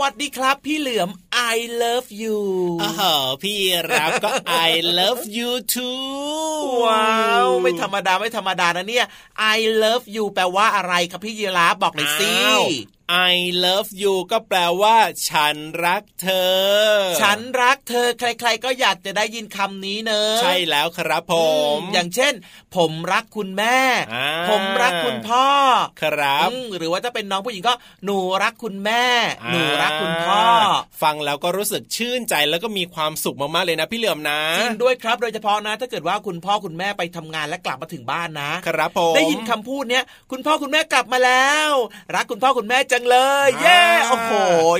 วัสดีครับ พี่เหลือม I love you อ๋อพี่รับก็ I love you too ว้าว ไม่ธรรมดาไม่ธรรมดานะเนี่ย I love you แปลว่าอะไรครับพี่ยีราฟบอกหน่อยสิ I love you ก็แปลว่า ฉันรักเธอ ฉันรักเธอ ใคร ๆ ก็อยากจะได้ยินคำนี้เนอะ ใช่แล้วครับผม อย่างเช่น ผมรักคุณแม่ ผมรักคุณพ่อ ครับ หรือว่าถ้าเป็นน้องผู้หญิงก็ หนูรักคุณแม่ หนูรักคุณพ่อ ฟังแล้วก็รู้สึกชื่นใจแล้วก็มีความสุขมากๆเลยนะพี่เหลือมนะจริงด้วยครับโดยเฉพาะนะ ถ้าเกิดว่าคุณพ่อคุณแม่ไปทำงานและกลับมาถึงบ้านนะ ครับผม ได้ยินคำพูดเนี้ยคุณพ่อคุณแม่กลับมาแล้ว รักคุณพ่อคุณแม่จังเลย เย้โอ้โห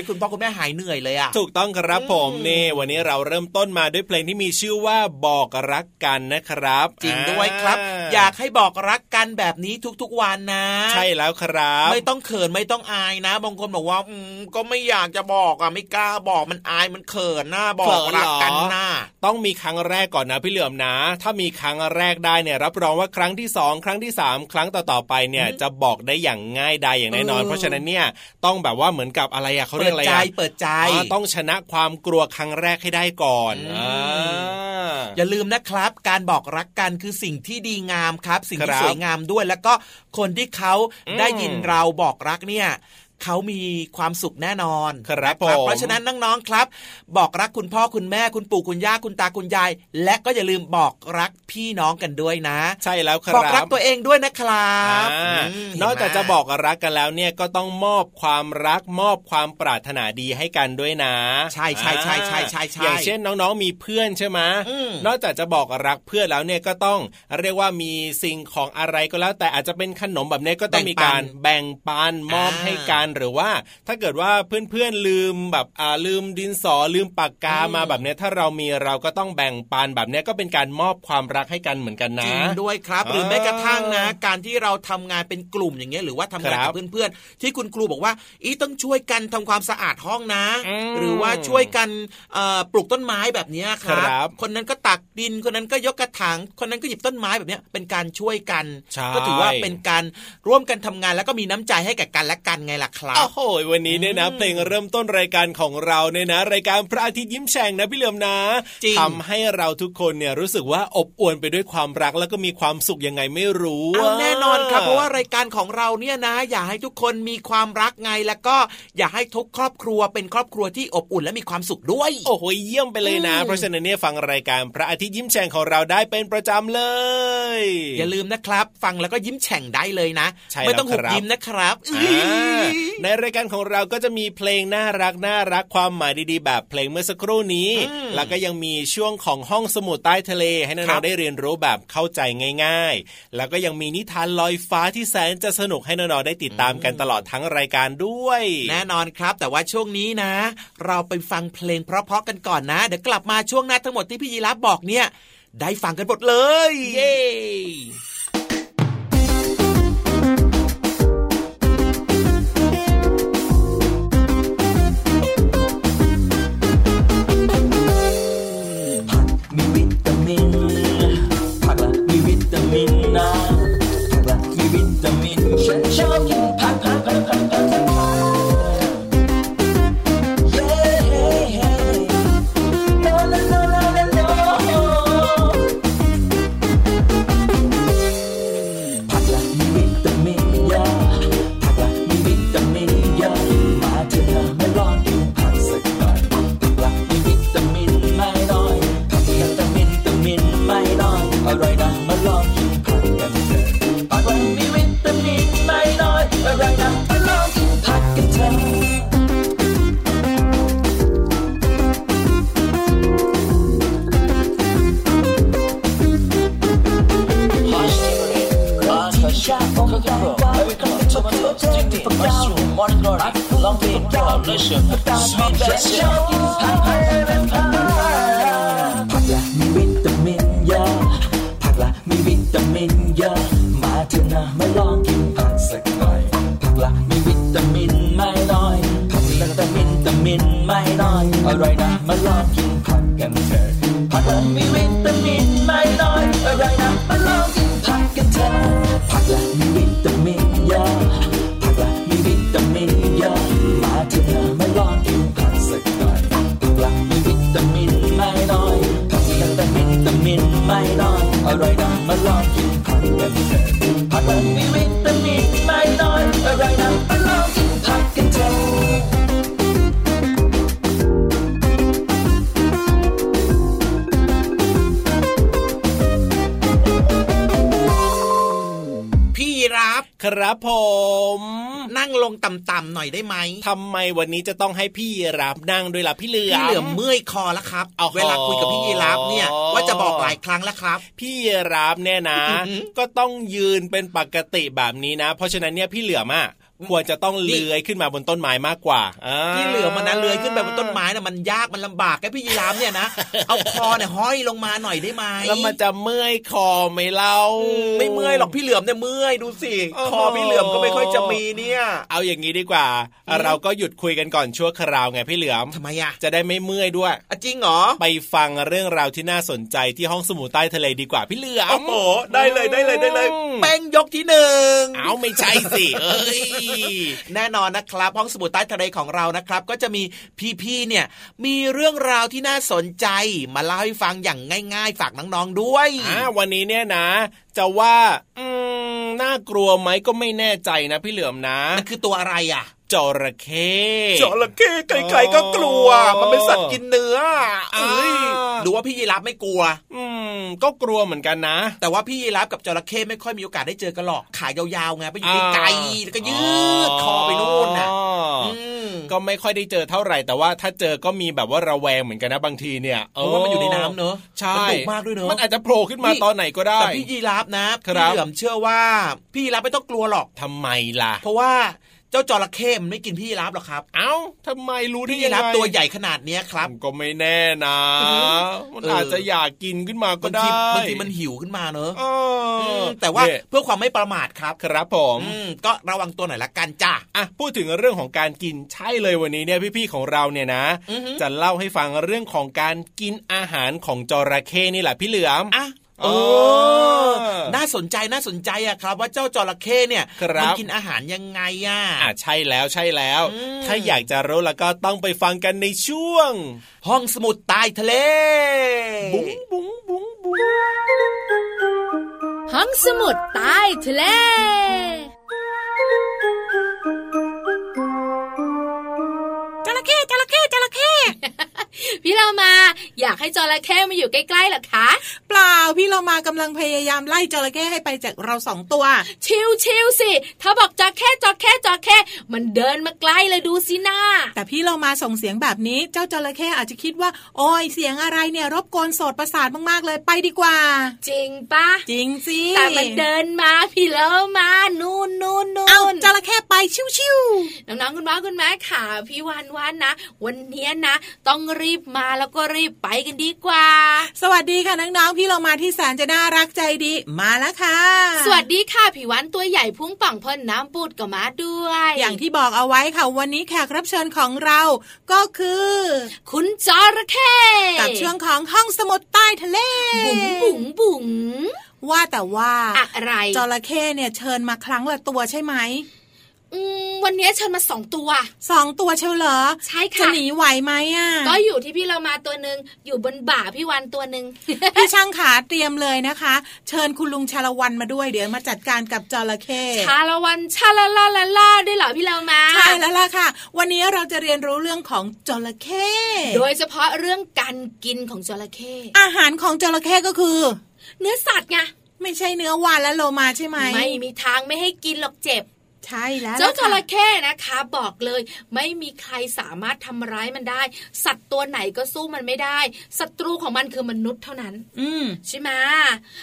คุณพ่อคุณแม่หายเหนื่อยเลยอะถูกต้องครับผมนี่วันนี้เราเริ่มต้นมาด้วยเพลงที่มีชื่อว่าบอกรักกันนะครับ จริงด้วยครับ อยากให้บอกรักกันแบบนี้ทุกๆวันนะ ใช่แล้วครับ ไม่ต้องเขินไม่ต้องอายนะบางคนบอกว่าอืมก็ไม่อยากจะบอกอะไม่กล้าบอกมันอายมันเขินหน้าบอกรักกันหน้าต้องมีครั้งแรกก่อนนะพี่เหลือมนะ ถ้ามีครั้งแรกได้เนี่ยรับรองว่าครั้งที่สองครั้งที่สามครั้งต่อๆไปเนี่ยจะบอกได้อย่างง่ายดายอย่างแน่นอน เพราะฉะนั้นเนี่ยต้องแบบว่าเหมือนกับอะไรอะเขาเรียกอะไรอะเปิดใจต้องชนะความกลัวครั้งแรกให้ได้ก่อนอย่าลืมนะครับ การบอกรักกันคือสิ่งที่ดีงามครับ สิ่งที่สวยงามด้วย แล้วก็คนที่เขาได้ยินเราบอกรักเนี่ย เขามีความสุขแน่นอนครับผมเพราะฉะนั้นน้องๆครับ บอกรักคุณพ่อคุณแม่คุณปู่คุณย่าคุณตาคุณยาย และก็อย่าลืมบอกรักพี่น้องกันด้วยนะ ใช่แล้วครับบอกรักตัวเองด้วยนะครับนอกจากจะบอกรักกันแล้วเนี่ยก็ต้องมอบความรักมอบความปรารถนาดีให้กันด้วยนะ ใช่ใช่ใช่ใช่ใช่ใช่อย่างเช่นน้องๆมีเพื่อนใช่ไหมนอกจากจะบอกรักเพื่อนแล้วเนี่ยก็ต้องเรียกว่ามีสิ่งของอะไรก็แล้ว แต่อาจจะเป็นขนมแบบนี้ก็ต้องมีการแบ่งปันมอบให้กันหรือว่า ถ้าเกิดว่าเพื่อนๆลืมแบบอ่าลืมดินสอลืมปากกามาแบบนี้ถ้าเรามีเราก็ต้องแบ่งปันแบบนี้ก็เป็นการมอบความรักให้กันเหมือนกันนะจริงด้วยครับ หรือแม้กระทั่งนะ การที่เราทำงานเป็นกลุ่มอย่างเงี้ยหรือว่าทำงานกับเพื่อนๆที่คุณครูบอกว่า อีต้องช่วยกันทำความสะอาดห้องนะ หรือว่าช่วยกันปลูกต้นไม้แบบนี้ครับคนนั้นก็ตักดินคนนั้นก็ยกกระถางคนนั้นก็หยิบต้นไม้แบบนี้เป็นการช่วยกัน ก็ถือว่าเป็นการร่วมกันทำงานแล้วก็มีน้ำใจให้แก่กันและกันไงล่ะครับโอ้โหวันนี้เนี่ยนะเพลงเริ่มต้นรายการของเราเนี่ยนะ รายการพระอาทิตย์ยิ้มแฉ่งนะพี่เหลือมนะทำให้เราทุกคนเนี่ยรู้สึกว่าอบอวลไปด้วยความรักแล้วก็มีความสุขยังไงไม่รู้เอาแน่นอนครับเพราะว่ารายการของเราเนี่ยนะ อยากให้ทุกคนมีความรักไงแล้วก็อยากให้ทุกครอบครัวเป็นครอบครัวที่อบอุ่นและมีความสุขด้วย โอ้โหเยี่ยมไปเลยนะ เพราะฉะนั้นเนี่ยฟังรายการพระอาทิตย์ยิ้มแฉ่งของเราได้เป็นประจำเลย อย่าลืมนะครับ ฟังแล้วก็ยิ้มแฉ่งได้เลยนะ ไม่ต้องหุบยิ้มนะครับในรายการของเราก็จะมีเพลงน่ารักน่ารักความหมายดีๆ แบบเพลงเมื่อสักครู่นี้ แล้วก็ยังมีช่วงของห้องสมุดใต้ทะเล ให้น้องๆได้เรียนรู้แบบเข้าใจง่าย ๆ แล้วก็ยังมีนิทานลอยฟ้าที่แสนจะสนุกให้น้องๆได้ติดตามกันตลอดทั้งรายการด้วย แน่นอนครับ แต่ว่าช่วงนี้นะ เราไปฟังเพลงเพราะๆกันก่อนนะเดี๋ยวกลับมาช่วงหน้าทั้งหมดที่พี่ยีรับบอกเนี่ย ได้ฟังกันหมดเลย เย้ ผักละมีวิตามินเยอะผักละมีวิตามินเยอะมาเถอะนะมาลองกินผักสักหน่อยผักละมีวิตามินไม่น้อยผักละวิตามินวิตามินไม่น้อยอร่อยนะมาลองกินผักกันเถอะ เมมีวิตามินไม่น้อยอะไรนะมาลองกินผักกันเถอะผักละมีวิตามินเยอะผักละมีวิตามินเยอะมาเถอะนะมาลองกินผักสักหน่อยผักและมีวิตามินไม่น้อยผักและแต่วิตามินไม่น้อยอะไรนะมาลองกินผักกันเถอะผักละมีวิตามินไม่น้อยอะไรนะมาลองกิน ครับผม นั่งลงต่ำๆหน่อยได้ไหมทำไมวันนี้จะต้องให้พี่ยีรับนั่งด้วยล่ะพี่เหลือพี่เหลือเมื่อยคอแล้วครับเอาเวลาคุยกับพี่ยีรับเนี่ยว่าจะบอกหลายครั้งแล้วครับ พี่ยีรับเนี่ยนะ ก็ต้องยืนเป็นปกติแบบนี้นะ เพราะฉะนั้นเนี่ยพี่เหลือมาก ควรจะต้องเลื้อยขึ้นมาบนต้นไม้มากกว่าที่เหลือมันนะเลื้อยขึ้นไปบนต้นไม้น่ะมันยากมันลำบากแค่พี่ยีรามเนี่ยนะเอาคอเนี่ยห้อยลงมาหน่อยได้ไหมแล้วมันจะเมื่อยคอไหมเล่าไม่เมื่อยหรอกพี่เหลือมเนี่ยเมื่อยดูสิคอพี่เหลือมก็ไม่ค่อยจะมีเนี่ย เอาอย่างนี้ดีกว่า เราก็หยุดคุยกันก่อนชั่วคราวไงพี่เหลือมทำไมอะจะได้ไม่เมื่อยด้วยจริงเหรอไปฟังเรื่องราวที่น่าสนใจที่ห้องสมุดใต้ทะเลดีกว่าพี่เหลือมโอ้โหได้เลยได้เลยได้เลยแป้งยกที่หนึ่งเอาไม่ใช่สิเอ้ยแน่นอนนะครับ ห้องสมุดใต้ทะเลของเรานะครับ ก็จะมีพี่ๆเนี่ยมีเรื่องราวที่น่าสนใจมาเล่าให้ฟังอย่างง่าย ๆ ฝากน้องๆด้วยอ่าวันนี้เนี่ยนะ จะว่า อืมน่ากลัวไหมก็ไม่แน่ใจนะพี่เหลือมนะมันคือตัวอะไรอะ จระเข้จระเข้ใครๆก็กลัว มันเป็นสัตว์กินเนื้อเอ้ยหรือว่าพี่ยีรับไม่กลัว อืม ก็กลัวเหมือนกันนะ แต่ว่าพี่ยีรับกับจระเข้ไม่ค่อยมีโอกาสได้เจอกันหรอก ขายาวๆไงไปอยู่ไกลๆแล้วก็ยืดคอไปนู่นน่ะก็ไม่ค่อยได้เจอเท่าไหร่ แต่ว่าถ้าเจอก็มีแบบว่าระแวงเหมือนกันนะบางทีเนี่ยเพราะว่ามันอยู่ในน้ำเนอะใช่มันตุกมากด้วยเนอะมันอาจจะโผล่ขึ้นมาตอนไหนก็ได้แต่พี่ยีรับนะพี่เหลือมเชื่อว่า พี่ยีรับไม่ต้องกลัวหรอกทำไมล่ะ เพราะว่า จ้าจระเข้มันไม่กินพี่รับหรอกครับ เอ้าทำไมรู้ที่รับตัวใหญ่ขนาดเนี้ยครับ ก็ไม่แน่นะ มันอาจจะอยากกินขึ้นมาก็ได้บางทีมันหิวขึ้นมาเนอะแต่ว่าเพื่อความไม่ประมาทครับ ครับผมก็ระวังตัวหน่อยละกันจ้าอะพูดถึงเรื่องของการกินใช่เลยวันนี้เนี่ยพี่ๆของเราเนี่ยนะ จะเล่าให้ฟังเรื่องของการกินอาหารของจระเข้นี่แหละพี่เหลือมอะ โอ้น่าสนใจน่าสนใจอะครับ ว่าเจ้าจระเข้เนี่ยมันกินอาหารยังไงอะอะใช่แล้วใช่แล้ว ถ้าอยากจะรู้แล้วก็ต้องไปฟังกันในช่วง ห้องสมุดใต้ทะเล บุ้งบุ้งบุ้งบุ้งห้องสมุดใต้ทะเลจระเข้จระเข้จระเข้ พี่เรามาอยากให้จระเข้มาอยู่ใกล้ๆหรอคะ เปล่าพี่เรามากำลังพยายามไล่จระเข้ให้ไปจากเราสองตัว ชิวชิวสิถ้าบอกจระเข้จระเข้จระเข้มันเดินมาใกล้เลยดูสิหน้าแต่พี่เรามาส่งเสียงแบบนี้เจ้าจระเข้อาจจะคิดว่า โอ้ยเสียงอะไรเนี่ยรบกวนโสดประสาทมากๆเลยไปดีกว่า จริงปะจริงสิแต่มันเดินมาพี่เรามานู่นนู่นนู่เอาจระเข้ไปชิวน้องๆคุณพ่อคุณแม่ค่ะพี่วานวานนะ วันนี้นะต้องรีบมาแล้วก็รีบไปกันดีกว่าๆสวัสดีค่ะน้องๆพี่เรามาที่แสนจะน่ารักใจดีมาแล้วค่ะ สวัสดีค่ะพี่วันตัวใหญ่พุ่งป่องพ่นน้ำปูดกับมาด้วย อย่างที่บอกเอาไว้ค่ะวันนี้แขกรับเชิญของเราก็คือ คุณจระเข้กับช่วงของห้องสมุดใต้ทะเล บุ๋งบุ๋งบุ๋งว่าแต่ว่าอะไรจระเข้เนี่ยเชิญมาครั้งละตัวใช่ไหมอืม วันนี้เชิญมาสองตัวสองตัวเชียวเหรอ ใช่จะค่ะหนีไหวไหมอะ ก็อยู่ที่พี่เรามาตัวหนึ่งอยู่บนบ่าพี่วันตัวหนึ่งพี่ช่างขาเตรียมเลยนะคะ เชิญคุณลุงชาละวันมาด้วยเดี๋ยวมาจัดการกับจระเข้ชาละวันชาลาลาลาลาด้วยเหรอพี่เรามาใช่แล้วล่ะค่ะ วันนี้เราจะเรียนรู้เรื่องของจระเข้โดยเฉพาะเรื่องการกินของจระเข้อาหารของจระเข้ก็คือ เนื้อสัตว์ไงไม่ใช่เนื้อวานและโลมาใช่ไหมไม่มีทางไม่ให้กินหรอกเจ็บ ใช่แล้วเจ้าล่ะจค่ะระเข้นะคะ บอกเลยไม่มีใครสามารถทำร้ายมันได้ สัตว์ตัวไหนก็สู้มันไม่ได้ศัตรูของมันคือมนุษย์เท่านั้น อืมใช่ไหม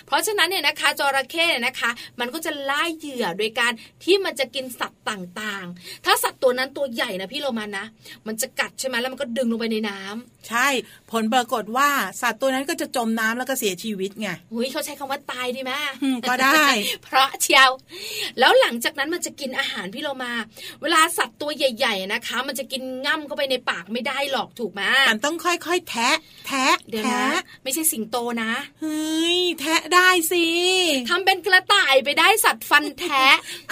เพราะฉะนั้นเนี่ยนะคะจระเข้เนี่ยนะคะ มันก็จะล่าเหยื่อโดยการที่มันจะกินสัตว์ต่างๆ ถ้าสัตว์ตัวนั้นตัวใหญ่นะพี่โรมันนะ มันจะกัดใช่ไหมแล้วมันก็ดึงลงไปในน้ำ ใช่ ผลปรากฏว่าสัตว์ตัวนั้นก็จะจมน้ำแล้วก็เสียชีวิตไงอุ้ยเขาใช้คำว่าตายดีไหมอืมก็ได้ เพราะเชียว แล้วหลังจากนั้นมันจะกินอาหารพี่โรมา เวลาสัตว์ตัวใหญ่ๆนะคะ มันจะกินง่ำเข้าไปในปากไม่ได้หรอกถูกไหมมันต้องค่อยๆแทะ แทะเดี๋ยวแทะนะไม่ใช่สิงโตนะเฮ้ยแทะได้สิทำเป็นกระต่ายไปได้สัตว์ฟันแท้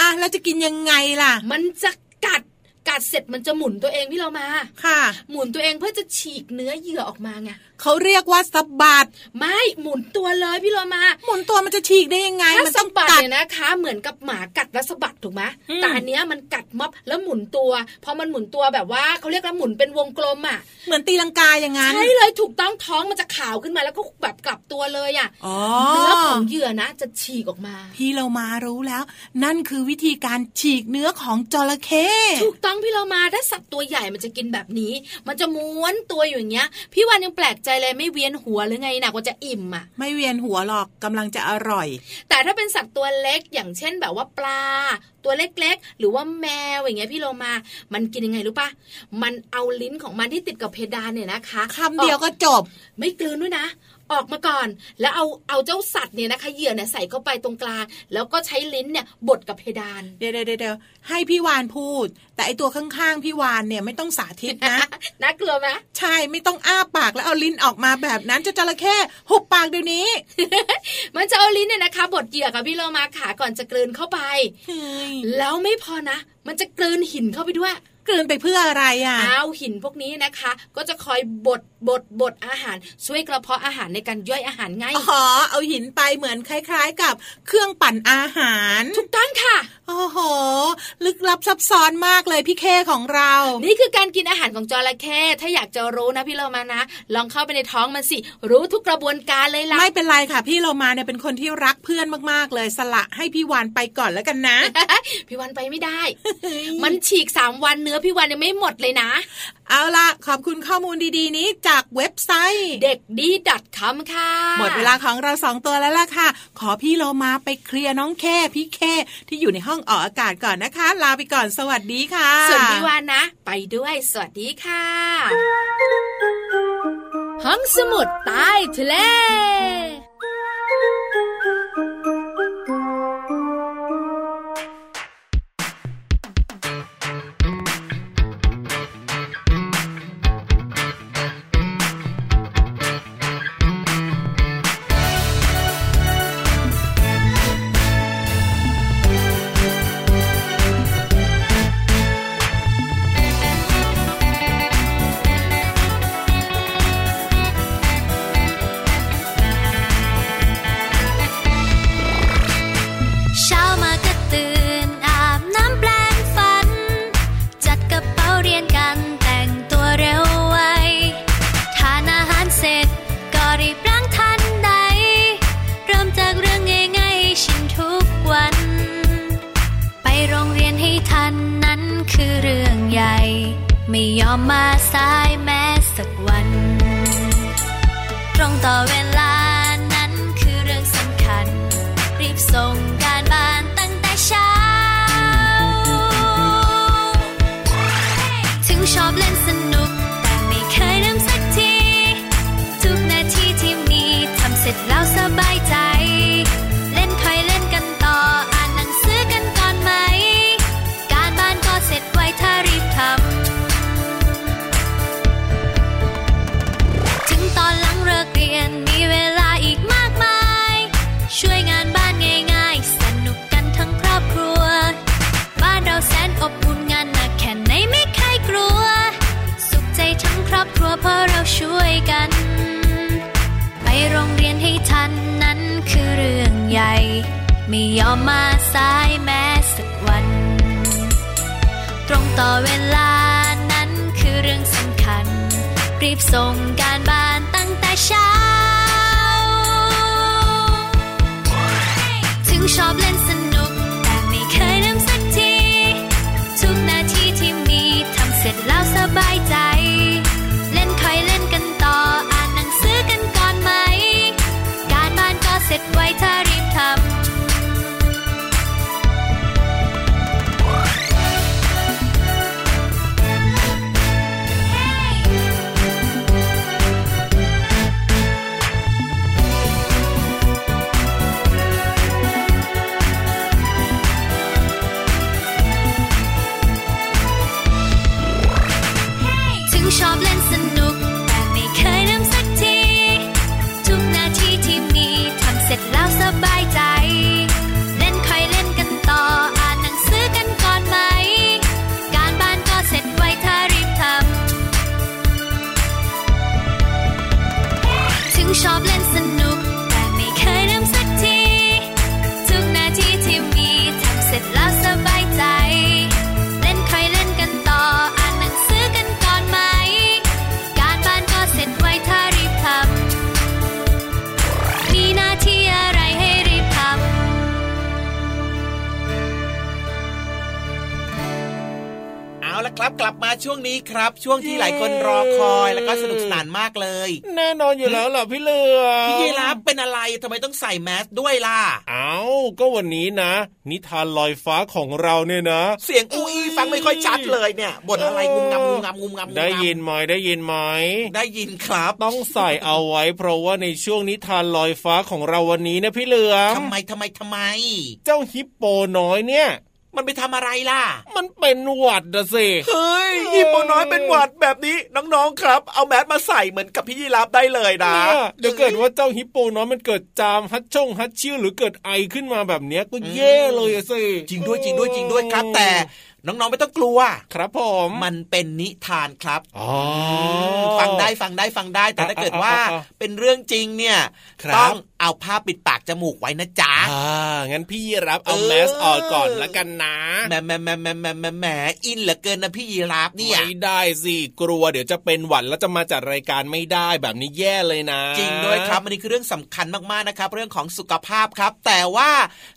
อะแล้วจะกินยังไงล่ะ มันจะกัด กัดเสร็จมันจะหมุนตัวเองพี่เรามาค่ะ หมุนตัวเองเพื่อจะฉีกเนื้อเหยื่อออกมาไง เขาเรียกว่าสะบัดไม่หมุนตัวเลยพี่เรามาหมุนตัวมันจะฉีกได้ยังไงถ้ามันสะต้องบัดกัดเนี่ยนะคะ เหมือนกับหมากัดแล้วสะบัดถูกไหมอืมแต่อันเนี้ยมันกัดม็อบแล้วหมุนตัวพอมันหมุนตัวแบบว่าเขาเรียกว่าหมุนเป็นวงกลมอะ เหมือนตีลังกาอย่างนั้นใช่เลยถูกต้องท้องมันจะขาวขึ้นมาแล้วก็แบบกลับตัวเลยอะอ๋อเนื้อของเหยื่อนะ จะฉีกออกมา พี่เรามารู้แล้ว นั่นคือวิธีการฉีกเนื้อของจระเข้ถูกต้องพี่เรามาถ้าสัตว์ตัวใหญ่มันจะกินแบบนี้ มันจะม้วนตัวอยู่อย่างเงี้ยพี่วันยังแปลกใจเลยไม่เวียนหัวหรือไงนะกว่าจะอิ่มอะ ไม่เวียนหัวหรอกกำลังจะอร่อย แต่ถ้าเป็นสัตว์ตัวเล็กอย่างเช่นแบบว่าปลา ตัวเล็กๆ หรือว่าแมวอย่างเงี้ยพี่โลมา มันกินยังไงรู้ปะมันเอาลิ้นของมันที่ติดกับเพดานเนี่ยนะคะคำเดียวก็จบ ไม่กลืนด้วยนะ ออกมาก่อน แล้วเอาเอาเจ้าสัตว์เนี่ยนะคะเหยื่อเนี่ยใส่เข้าไปตรงกลาง แล้วก็ใช้ลิ้นเนี่ยบดกับเพดานเดี๋ยวเดี๋ยวเดี๋ยวให้พี่วานพูด แต่ไอตัวข้างๆพี่วานเนี่ยไม่ต้องสาธิตนะน่ากลัวไหมใช่ไม่ต้องอ้าปากแล้วเอาลิ้นออกมาแบบนั้นเจะจระเข้หุบปากเดี๋ยวนี้ มันจะเอาลิ้นเนี่ยนะคะบดเหยื่อกับพี่โลมาขาก่อนจะกลืนเข้าไปเฮ้ยแล้วไม่พอนะ มันจะกลืนหินเข้าไปด้วย กลืนไปเพื่ออะไรอะเอาหินพวกนี้นะคะ ก็จะคอยบดบดบดอาหารช่วยกระเพาะอาหารในการย่อยอาหารไงอ๋อเอาหินไปเหมือนคล้าย ๆ กับเครื่องปั่นอาหารถูกต้องค่ะโอ้โห ลึกลับซับซ้อนมากเลยพี่เคของเรา นี่คือการกินอาหารของจระเข้ถ้าอยากจะรู้นะพี่เรามานะ ลองเข้าไปในท้องมันสิ รู้ทุกกระบวนการเลยล่ะ ไม่เป็นไรค่ะ พี่เรามาเนี่ยเป็นคนที่รักเพื่อนมากๆเลย สละให้พี่วานไปก่อนแล้วกันนะ พี่วันไปไม่ได้ มันฉีกสามวันเนื้อพี่วันยังไม่หมดเลยนะ เอาล่ะ ขอบคุณข้อมูลดีๆ นี้จากเว็บไซต์เด็กดีดัดคำค่ะ หมดเวลาของเราสองตัวแล้วล่ะค่ะ ขอพี่โลมาไปเคลียร์น้องแค่พี่แค่ที่อยู่ในห้องออกอากาศก่อนนะคะ ลาไปก่อนสวัสดีค่ะ ส่วนพี่วานนะ ไปด้วยสวัสดีค่ะ ห้องสมุดใต้ทะเล นี้ครับ ช่วงที่หลายคนรอคอยแล้วก็สนุกสนานมากเลย แน่นอนอยู่แล้วเหรอพี่เหลือมพี่ยีรับเป็นอะไรทำไมต้องใส่แมสด้วยล่ะ เอาก็วันนี้นะ นิทานลอยฟ้าของเราเนี่ยนะ เสียงอูอีฟังไม่ค่อยชัดเลยเนี่ยบทอะไรงุมงำงุมงำงุมงำงุมงำได้ยินไหมได้ยินไหมได้ยินครับ ต้องใส่เอาไว้ เพราะว่าในช่วงนิทานลอยฟ้าของเราวันนี้นะพี่เหลือมทำไมทำไมทำไม เจ้าฮิปโปน้อยเนี่ย มันไปทำอะไรล่ะ มันเป็นหวัดนะสิ เฮ้ยฮิปโปน้อยเป็นหวัดแบบนี้น้องๆครับ เอาแมสมาใส่เหมือนกับพี่ยีรับได้เลยนะเนี่ยเดี๋ยวเกิดว่าเจ้าฮิปโปน้อยมันเกิดจามฮัดช่งฮัดชิ่วหรือเกิดไอขึ้นมาแบบเนี้ยก็แย่เลยอะสิ จริงด้วยจริงด้วยจริงด้วยครับแต่น้องๆไม่ต้องกลัว ครับผม มันเป็นนิทานครับอ๋อฟังได้ฟังได้ฟังได้ แต่ถ้าเกิดว่าอะอะอะเป็นเรื่องจริงเนี่ยครับต้องเอาผ้าปิดปากจมูกไว้นะจ๊ะอ่างั้นพี่รับเอาเออแมสออกก่อนละกันนะแหมแหมแหมแหมแหมแหมแหมอินเหลือเกินนะพี่ยีราฟเนี่ยไม่ได้สิกลัวเดี๋ยวจะเป็นหวัดแล้วจะมาจัดรายการไม่ได้แบบนี้แย่เลยนะ จริงด้วยครับอันนี้คือเรื่องสำคัญมากๆนะครับ เรื่องของสุขภาพครับ แต่ว่า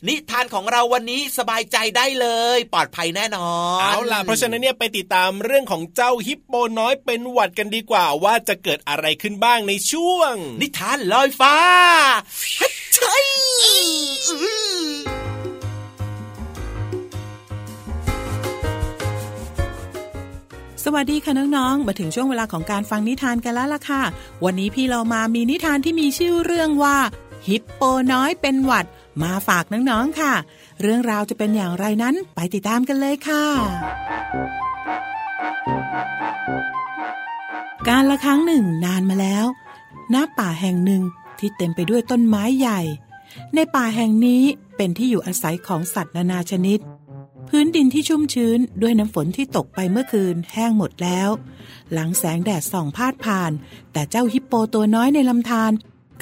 นิทานของเราวันนี้สบายใจได้เลย ปลอดภัยแน่นอนเอาล่ะเพราะฉะนั้นเนี่ยไปติดตามเรื่องของเจ้าฮิปโปน้อยเป็นหวัดกันดีกว่าว่าจะเกิดอะไรขึ้นบ้างในช่วง นิทานลอยฟ้าฮัทใช่อื้อสวัสดีค่ะน้องๆ มาถึงช่วงเวลาของการฟังนิทานกันแล้วล่ะค่ะ วันนี้พี่เรามามีนิทานที่มีชื่อเรื่องว่า ฮิปโปน้อยเป็นหวัด มาฝากน้องๆค่ะ เรื่องราวจะเป็นอย่างไรนั้นไปติดตามกันเลยค่ะ การละครั้งหนึ่งนานมาแล้ว ณ ป่าแห่งหนึ่งที่เต็มไปด้วยต้นไม้ใหญ่ ในป่าแห่งนี้เป็นที่อยู่อาศัยของสัตว์นานาชนิด พื้นดินที่ชุ่มชื้นด้วยน้ำฝนที่ตกไปเมื่อคืนแห้งหมดแล้ว หลังแสงแดดส่องพาดผ่าน แต่เจ้าฮิปโปตัวน้อยในลำธาร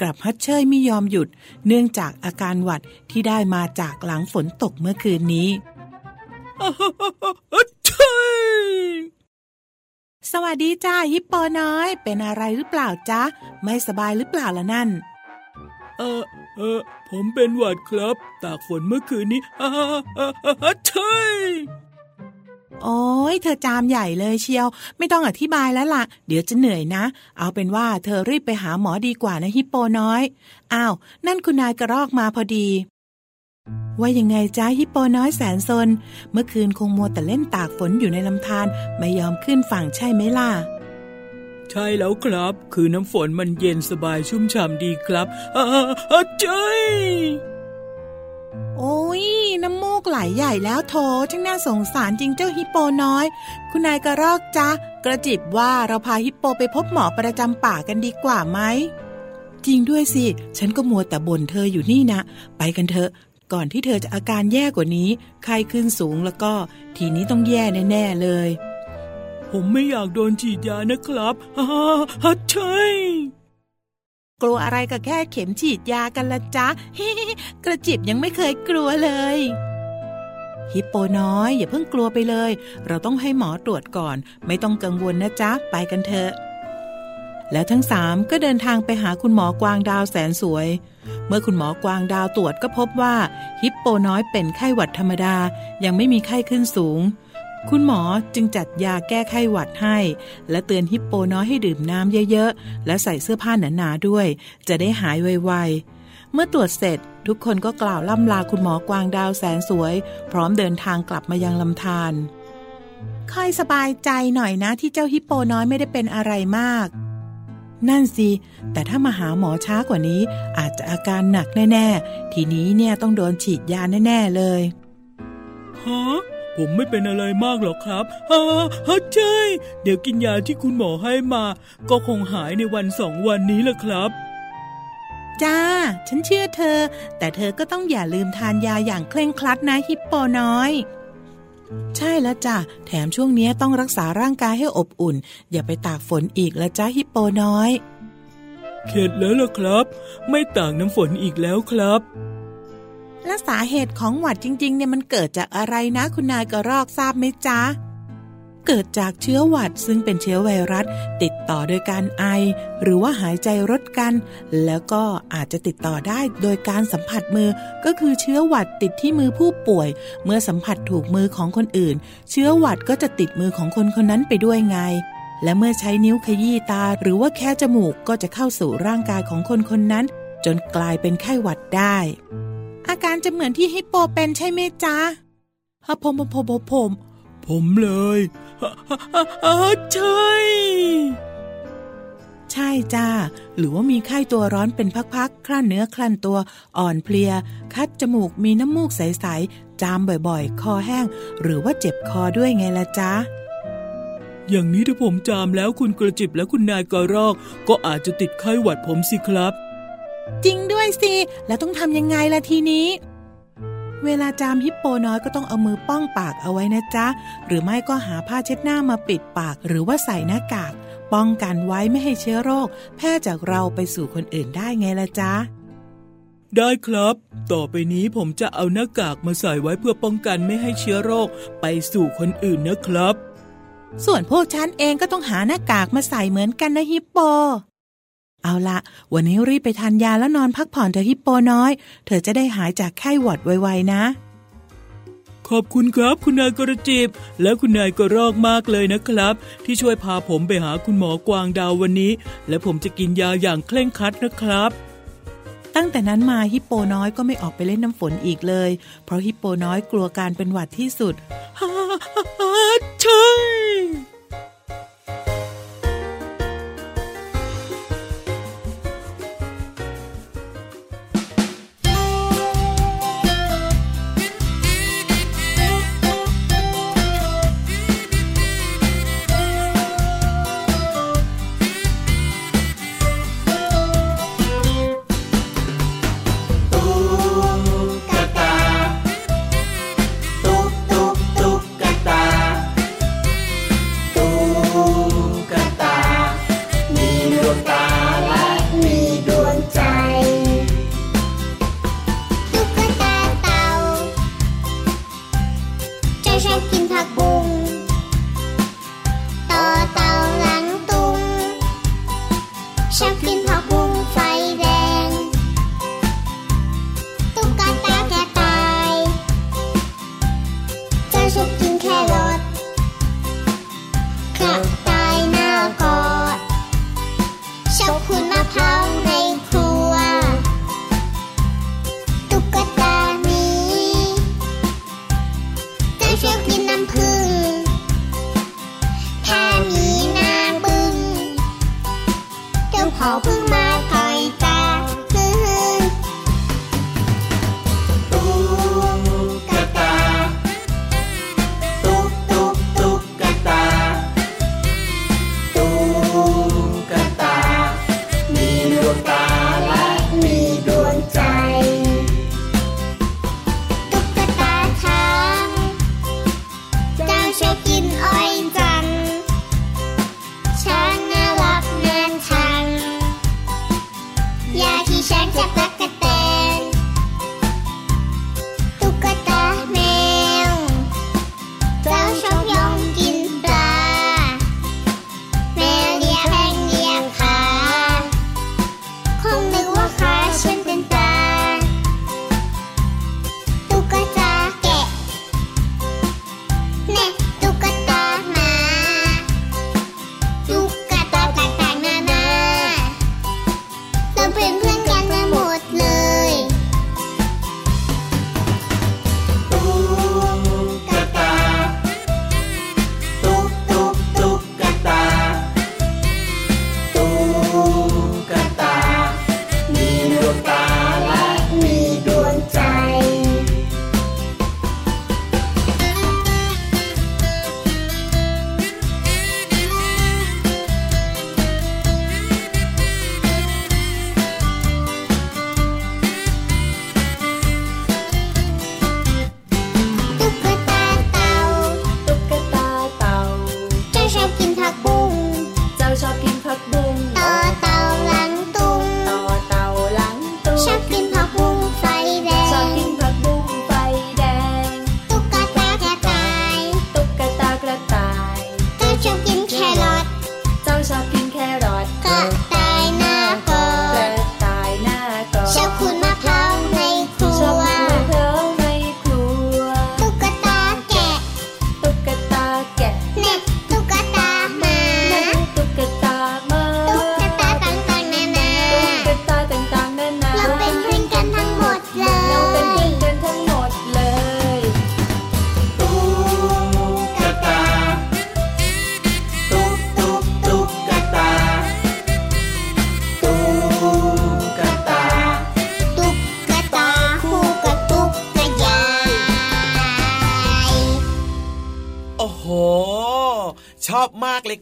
กลับฮัดเชยไม่ยอมหยุด เนื่องจากอาการหวัดที่ได้มาจากหลังฝนตกเมื่อคืนนี้สวัสดีจ้าฮิปโปน้อย เป็นอะไรหรือเปล่าจ๊ะ ไม่สบายหรือเปล่าล่ะนั่น เออเออผมเป็นหวัดครับ ตากฝนเมื่อคืนนี้อ่าอ่าอ่าใช่ โอ้ยเธอจามใหญ่เลยเชียว ไม่ต้องอธิบายแล้วละ่ะ เดี๋ยวจะเหนื่อยนะ เอาเป็นว่าเธอรีบไปหาหมอดีกว่านะฮิปโปน้อย อ้าว นั่นคุณนายกระรอกมาพอดี ว่ายังไงจ้าฮิปโปน้อยแสนซน เมื่อคืนคงมัวแต่เล่นตากฝนอยู่ในลำธารไม่ยอมขึ้นฝั่งใช่ไหมล่ะใช่แล้วครับ คือน้ำฝนมันเย็นสบายชุ่มฉ่ำดีครับอาอาใจย โอ้ยน้ำมูกไหลใหญ่แล้วโถช่างน่าสงสารจริงเจ้าฮิปโปน้อย คุณนายกระรอกจ๊ะกระจิบว่าเราพาฮิปโปไปพบหมอประจำป่ากันดีกว่าไหมจริงด้วยสิ ฉันก็มัวแต่บ่นเธออยู่นี่นะ ไปกันเถอะ ก่อนที่เธอจะอาการแย่กว่านี้ ไข้ขึ้นสูงแล้วก็ ทีนี้ต้องแย่แน่ๆเลย ผมไม่อยากโดนฉีดยานะครับอาอาใช่ กลัวอะไรก็แค่เข็มฉีดยากันละจ๊ะกระจิบยังไม่เคยกลัวเลยฮิปโปน้อยอย่าเพิ่งกลัวไปเลย เราต้องให้หมอตรวจก่อน ไม่ต้องกังวลนะจ๊ะ ไปกันเถอะ แล้วทั้งสามก็เดินทางไปหาคุณหมอกวางดาวแสนสวย เมื่อคุณหมอกวางดาวตรวจก็พบว่าฮิปโปน้อยเป็นไข้หวัดธรรมดา ยังไม่มีไข้ขึ้นสูง คุณหมอจึงจัดยาแก้ไข้หวัดให้ และเตือนฮิปโปน้อยให้ดื่มน้ำเยอะๆ และใส่เสื้อผ้าหนาๆด้วย จะได้หายไวๆ เมื่อตรวจเสร็จทุกคนก็กล่าวล่ำลาคุณหมอกวางดาวแสนสวย พร้อมเดินทางกลับมายังลำธารค่อยสบายใจหน่อยนะที่เจ้าฮิปโปน้อยไม่ได้เป็นอะไรมาก นั่นสิ แต่ถ้ามาหาหมอช้ากว่านี้ อาจจะอาการหนักแน่ ๆ ทีนี้เนี่ยต้องโดนฉีดยาแน่ ๆ เลยฮะ ผมไม่เป็นอะไรมากหรอกครับอาอาใช่ยเดี๋ยวกินยาที่คุณหมอให้มา ก็คงหายในวันสองวันนี้แหละครับ จ้า ฉันเชื่อเธอ แต่เธอก็ต้องอย่าลืมทานยาอย่างเคร่งครัดนะฮิปโปน้อย ใช่แล้วจ้ะ แถมช่วงนี้ต้องรักษาร่างกายให้อบอุ่น อย่าไปตากฝนอีกแล้วจ้าฮิปโปน้อย เข็ดแล้วล่ะครับ ไม่ต่างน้ำฝนอีกแล้วครับ และสาเหตุของหวัดจริง ๆ เนี่ยมันเกิดจากอะไรนะคุณนายกระรอกทราบไหมจ๊ะ เกิดจากเชื้อหวัดซึ่งเป็นเชื้อไวรัส ติดต่อโดยการไอ หรือว่าหายใจรดกัน แล้วก็อาจจะติดต่อได้โดยการสัมผัสมือ ก็คือเชื้อหวัดติดที่มือผู้ป่วย เมื่อสัมผัสถูกมือของคนอื่น เชื้อหวัดก็จะติดมือของคนคนนั้นไปด้วยไงและเมื่อใช้นิ้วขยี้ตาหรือว่าแค่จมูกก็จะเข้าสู่ร่างกายของคนคนนั้น จนกลายเป็นไข้หวัดได้ อาการจะเหมือนที่ฮิปโปเป็นใช่ไหมจ๊ะฮะผมผมผมผมผมเลยใช่ ใช่จ้า หรือว่ามีไข้ตัวร้อนเป็นพักๆ คลั่นเนื้อคลั่นตัว อ่อนเพลีย คัดจมูก มีน้ำมูกใสๆ จามบ่อยๆ คอแห้ง หรือว่าเจ็บคอด้วยไงล่ะจ๊ะ อย่างนี้ถ้าผมจามแล้วคุณกระจิบและคุณนายกระรอก ก็อาจจะติดไข้หวัดผมสิครับ จริงด้วยสิ แล้วต้องทำยังไงล่ะทีนี้ เวลาจามฮิปโปน้อยก็ต้องเอามือป้องปากเอาไว้นะจ๊ะ หรือไม่ก็หาผ้าเช็ดหน้ามาปิดปาก หรือว่าใส่หน้ากาก ป้องกันไว้ไม่ให้เชื้อโรค แพร่จากเราไปสู่คนอื่นได้ไงล่ะจ๊ะได้ครับ ต่อไปนี้ผมจะเอาหน้ากากมาใส่ไว้เพื่อป้องกันไม่ให้เชื้อโรคไปสู่คนอื่นนะครับ ส่วนพวกฉันเองก็ต้องหาหน้ากากมาใส่เหมือนกันนะฮิปโป เอาละวันนี้รีบไปทานยาแล้วนอนพักผ่อนเถอะฮิปโปน้อย เธอจะได้หายจากไข้หวัดไวๆนะ ขอบคุณครับคุณนายกระจิบ และคุณนายกระรอกมากเลยนะครับ ที่ช่วยพาผมไปหาคุณหมอกวางดาววันนี้ และผมจะกินยาอย่างเคร่งครัดนะครับตั้งแต่นั้นมาฮิปโปน้อยก็ไม่ออกไปเล่นน้ำฝนอีกเลย เพราะฮิปโปน้อยกลัวการเป็นหวัดที่สุดฮ่าฮ่าใช่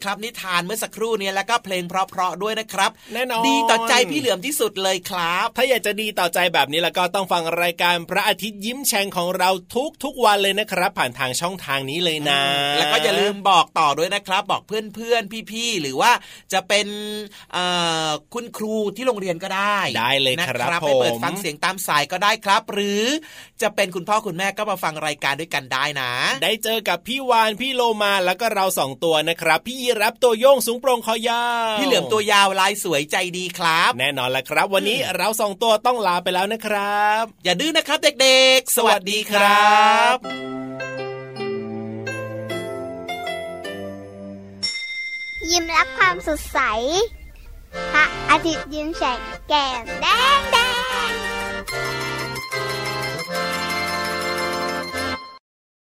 ครับ นิทานเมื่อสักครู่นี้แล้วก็เพลงเพราะๆด้วยนะครับ แน่นอนดีต่อใจพี่เหลือมที่สุดเลยครับ ถ้าอยากจะดีต่อใจแบบนี้แล้วก็ต้องฟังรายการพระอาทิตย์ยิ้มแฉ่งของเราทุกทุกวันเลยนะครับ ผ่านทางช่องทางนี้เลยนะ แล้วก็อย่าลืมบอกต่อด้วยนะครับ บอกเพื่อนๆพี่ๆหรือว่าจะเป็นคุณครูที่โรงเรียนก็ได้ได้เลยครับไปเปิดฟังเสียงตามสายก็ได้ครับ หรือจะเป็นคุณพ่อคุณแม่ก็มาฟังรายการด้วยกันได้นะ ได้เจอกับพี่วานพี่โลมาแล้วก็เราสองตัวนะครับพี่ยีรับตัวโยงสูงโปร่งคอยาวพี่เหลือมตัวยาวลายสวยใจดีครับ แน่นอนแหละครับ วันนี้เราสองตัวต้องลาไปแล้วนะครับ อย่าดื้อนะครับเด็กๆ สวัสดีครับยิ้มรับความสดใส พระอาทิตย์ยิ้มแฉกแก้มแดงแด